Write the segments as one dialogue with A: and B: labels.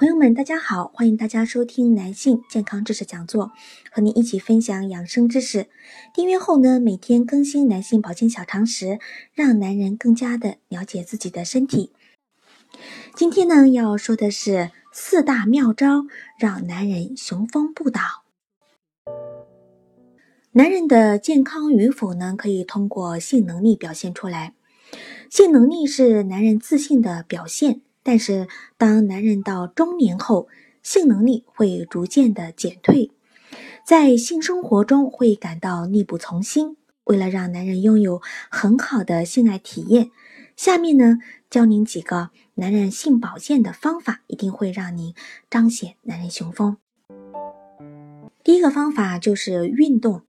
A: 朋友们，大家好，欢迎大家收听男性健康知识讲座，和您一起分享养生知识。订阅后呢，每天更新男性保健小常识，让男人更加的了解自己的身体。今天呢，要说的是四大妙招，让男人雄风不倒。男人的健康与否呢，可以通过性能力表现出来。性能力是男人自信的表现。但是，当男人到中年后，性能力会逐渐的减退，在性生活中会感到力不从心。为了让男人拥有很好的性爱体验，下面呢教您几个男人性保健的方法，一定会让您彰显男人雄风。第一个方法就是运动。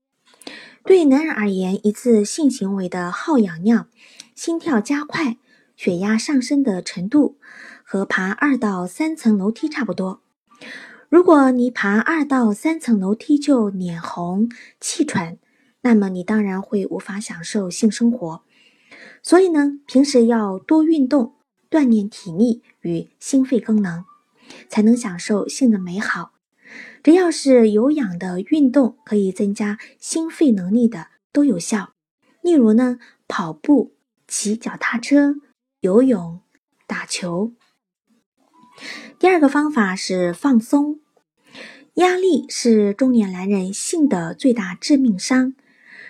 A: 对男人而言，一次性行为的耗氧量、心跳加快。血压上升的程度和爬二到三层楼梯差不多。如果你爬二到三层楼梯就脸红气喘，那么你当然会无法享受性生活。所以呢，平时要多运动，锻炼体力与心肺功能，才能享受性的美好。只要是有氧的运动，可以增加心肺能力的都有效。例如呢，跑步、骑脚踏车。游泳、打球。第二个方法是放松。压力是中年男人性的最大致命伤。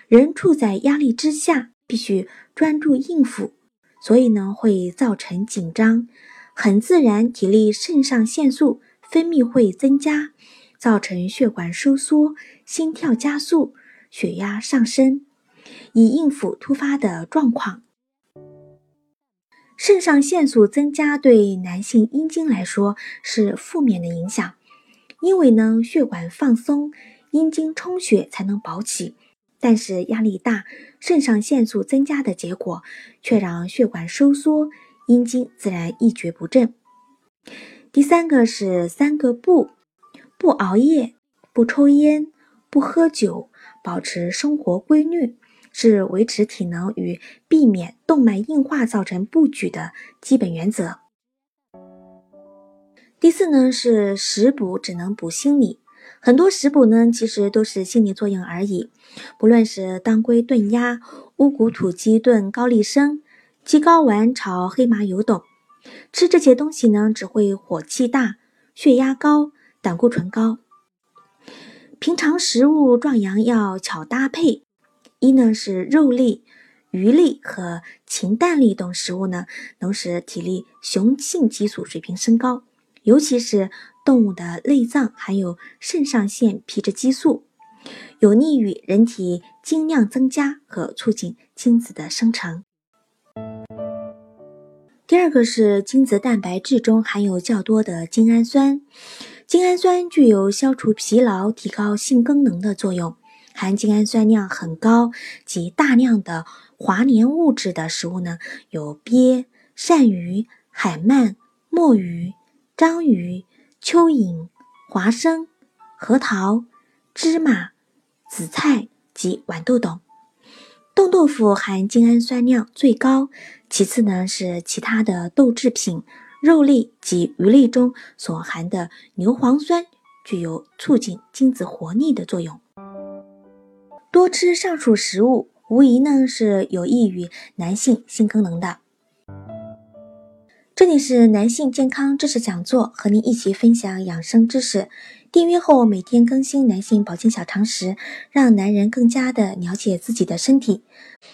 A: 人处在压力之下，必须专注应付，所以呢会造成紧张，很自然，体力肾上腺素分泌会增加，造成血管收缩、心跳加速、血压上升，以应付突发的状况。肾上腺素增加对男性阴茎来说是负面的影响，因为呢血管放松，阴茎充血才能保起。但是压力大，肾上腺素增加的结果却让血管收缩，阴茎自然一蹶不振。第三个是三个不：不熬夜，不抽烟，不喝酒，保持生活规律。是维持体能与避免动脉硬化造成不举的基本原则。第四呢是食补只能补心理，很多食补呢其实都是心理作用而已。不论是当归炖鸭、乌骨土鸡炖高丽参、鸡睾丸炒黑麻油等，吃这些东西呢只会火气大、血压高、胆固醇高。平常食物壮阳要巧搭配。一呢是肉类、鱼类和禽蛋类等食物呢，能使体力雄性激素水平升高，尤其是动物的内脏含有肾上腺皮质激素，有利于人体精量增加和促进精子的生成。第二个是精子蛋白质中含有较多的精氨酸，精氨酸具有消除疲劳、提高性功能的作用。含精氨酸量很高及大量的华黏物质的食物呢，有鳖、鳝鱼、海鳗、墨鱼、章鱼、蚯蚓、花生、核桃、芝麻、紫菜及豌豆等。冻豆腐含精氨酸量最高，其次呢是其他的豆制品、肉类及鱼类中所含的牛磺酸，具有促进精子活力的作用。多吃上述食物，无疑呢是有益于男性性功能的。这里是男性健康知识讲座，和您一起分享养生知识。订阅后每天更新男性保健小常识，让男人更加的了解自己的身体。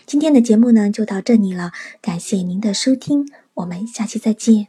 A: 今天的节目呢就到这里了，感谢您的收听，我们下期再见。